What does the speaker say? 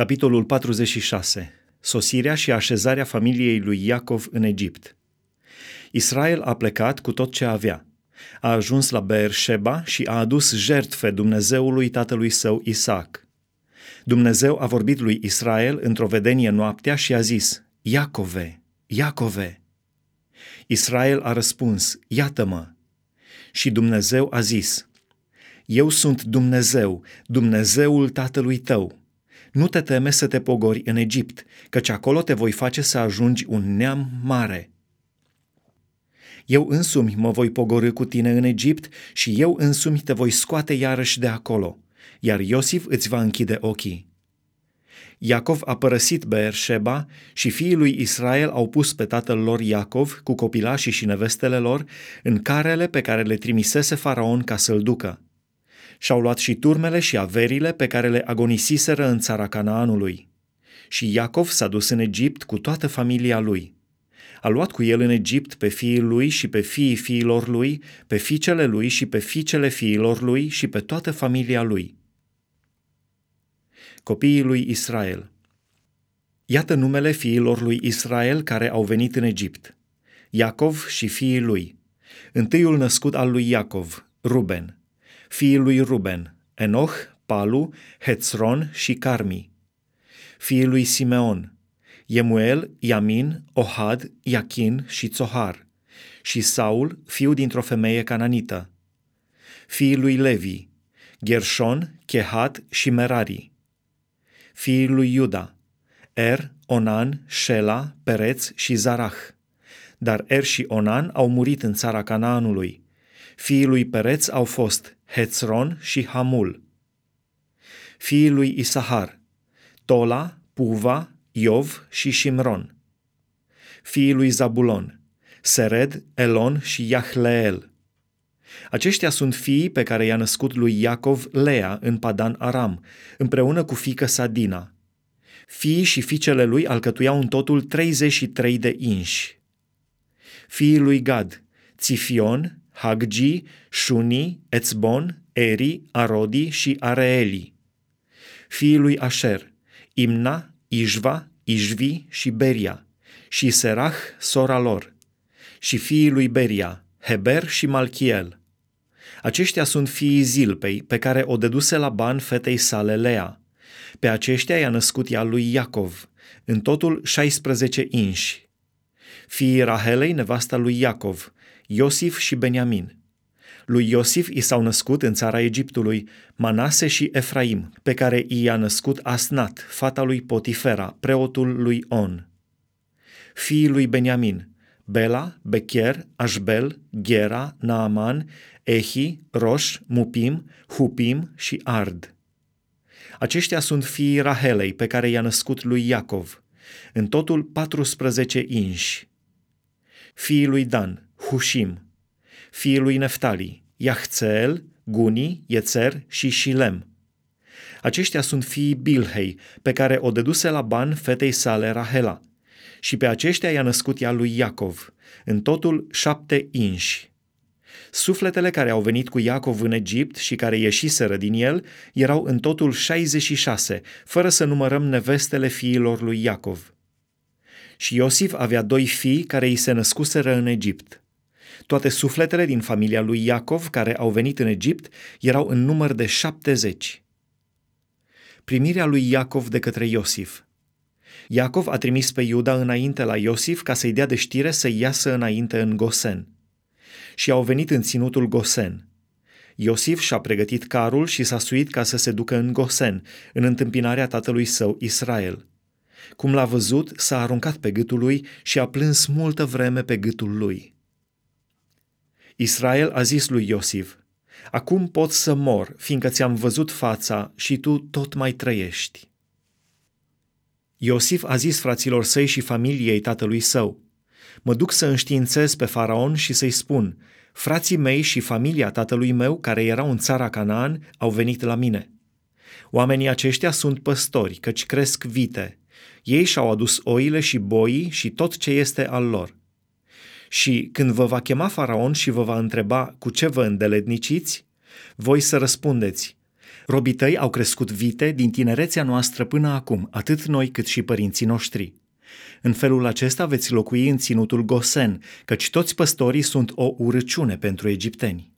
Capitolul 46. Sosirea și așezarea familiei lui Iacov în Egipt. Israel a plecat cu tot ce avea. A ajuns la Beersheba și a adus jertfe Dumnezeului tatălui său Isaac. Dumnezeu a vorbit lui Israel într-o vedenie noaptea și a zis, Iacove, Iacove. Israel a răspuns, Iată-mă. Și Dumnezeu a zis, Eu sunt Dumnezeu, Dumnezeul tatălui tău nu te teme să te pogori în Egipt, căci acolo te voi face să ajungi un neam mare. Eu însumi mă voi pogorâ cu tine în Egipt și eu însumi te voi scoate iarăși de acolo, iar Iosif îți va închide ochii. Iacov a părăsit Beersheba și fiii lui Israel au pus pe tatăl lor Iacov cu copilașii și nevestele lor în carele pe care le trimisese faraon ca să-l ducă și-au luat și turmele și averile pe care le agonisiseră în țara Canaanului. Și Iacov s-a dus în Egipt cu toată familia lui. A luat cu el în Egipt pe fiii lui și pe fiii fiilor lui, pe fiicele lui și pe fiicele fiilor lui și pe toată familia lui. Copiii lui Israel Iată numele fiilor lui Israel care au venit în Egipt. Iacov și fiii lui. Întâiul născut al lui Iacov, Ruben – fiii lui Ruben, Enoch, Palu, Hetzron și Carmi, fiii lui Simeon, Yemuel, Yamin, Ohad, Iachin și Zohar, și Saul, fiul dintr-o femeie cananită, fiii lui Levi, Gershon, Chehat și Merari, fiii lui Iuda, Er, Onan, Shela, Pereț și Zarah. Dar Er și Onan au murit în țara Canaanului. Fiii lui Pereț au fost Hețron și Hamul. Fiii lui Isahar, Tola, Puva, Iov și Shimron. Fiii lui Zabulon, Sered, Elon și Yahleel. Aceștia sunt fiii pe care i-a născut lui Iacov Lea în Padan Aram, împreună cu fică sa Dina. Fiii și fiicele lui alcătuiau în totul 33 de inși. Fiii lui Gad, Țifion, Haggi, Shuni, Etzbon, Eri, Arodi și Areeli. Fiii lui Asher, Imna, Ijva, Ijvi și Beria, și Serach, sora lor, și fiii lui Beria, Heber și Malchiel. Aceștia sunt fiii Zilpei, pe care o deduse la ban fetei sale Lea. Pe aceștia i-a născut ea lui Iacov, în totul 16 inși. Fiii Rahelei, nevasta lui Iacov, Iosif și Beniamin. Lui Iosif i s-au născut în țara Egiptului Manase și Efraim, pe care i-a născut Asnat, fata lui Potifera, preotul lui On. Fiii lui Beniamin, Bela, Becher, Ashbel, Gera, Naaman, Ehi, Roș, Mupim, Hupim și Ard. Aceștia sunt fiii Rahelei pe care i-a născut lui Iacov, în totul 14 inși. Fiii lui Dan, Hushim, fiii lui Neftali, Iahțeel, Guni, Iețer și Shilem. Aceștia sunt fiii Bilhei, pe care o deduse la ban fetei sale Rahela. Și pe aceștia i-a născut ea lui Iacov, în totul șapte inși. Sufletele care au venit cu Iacov în Egipt și care ieșiseră din el erau în totul 66, fără să numărăm nevestele fiilor lui Iacov. Și Iosif avea doi fii care îi se născuseră în Egipt. Toate sufletele din familia lui Iacov care au venit în Egipt erau în număr de șaptezeci. Primirea lui Iacov de către Iosif Iacov a trimis pe Iuda înainte la Iosif ca să-i dea de știre să iasă înainte în Gosen. Și au venit în ținutul Gosen. Iosif și-a pregătit carul și s-a suit ca să se ducă în Gosen, în întâmpinarea tatălui său Israel. Cum l-a văzut, s-a aruncat pe gâtul lui și a plâns multă vreme pe gâtul lui. Israel a zis lui Iosif, Acum pot să mor, fiindcă ți-am văzut fața și tu tot mai trăiești. Iosif a zis fraților săi și familiei tatălui său, Mă duc să înștiințez pe faraon și să-i spun, frații mei și familia tatălui meu, care erau în țara Canaan, au venit la mine. Oamenii aceștia sunt păstori, căci cresc vite. Ei și-au adus oile și boii și tot ce este al lor. Și când vă va chema faraon și vă va întreba cu ce vă îndeletniciți, voi să răspundeți, Robii tăi au crescut vite din tinerețea noastră până acum, atât noi cât și părinții noștri. În felul acesta veți locui în ținutul Gosen, căci toți păstorii sunt o urăciune pentru egipteni.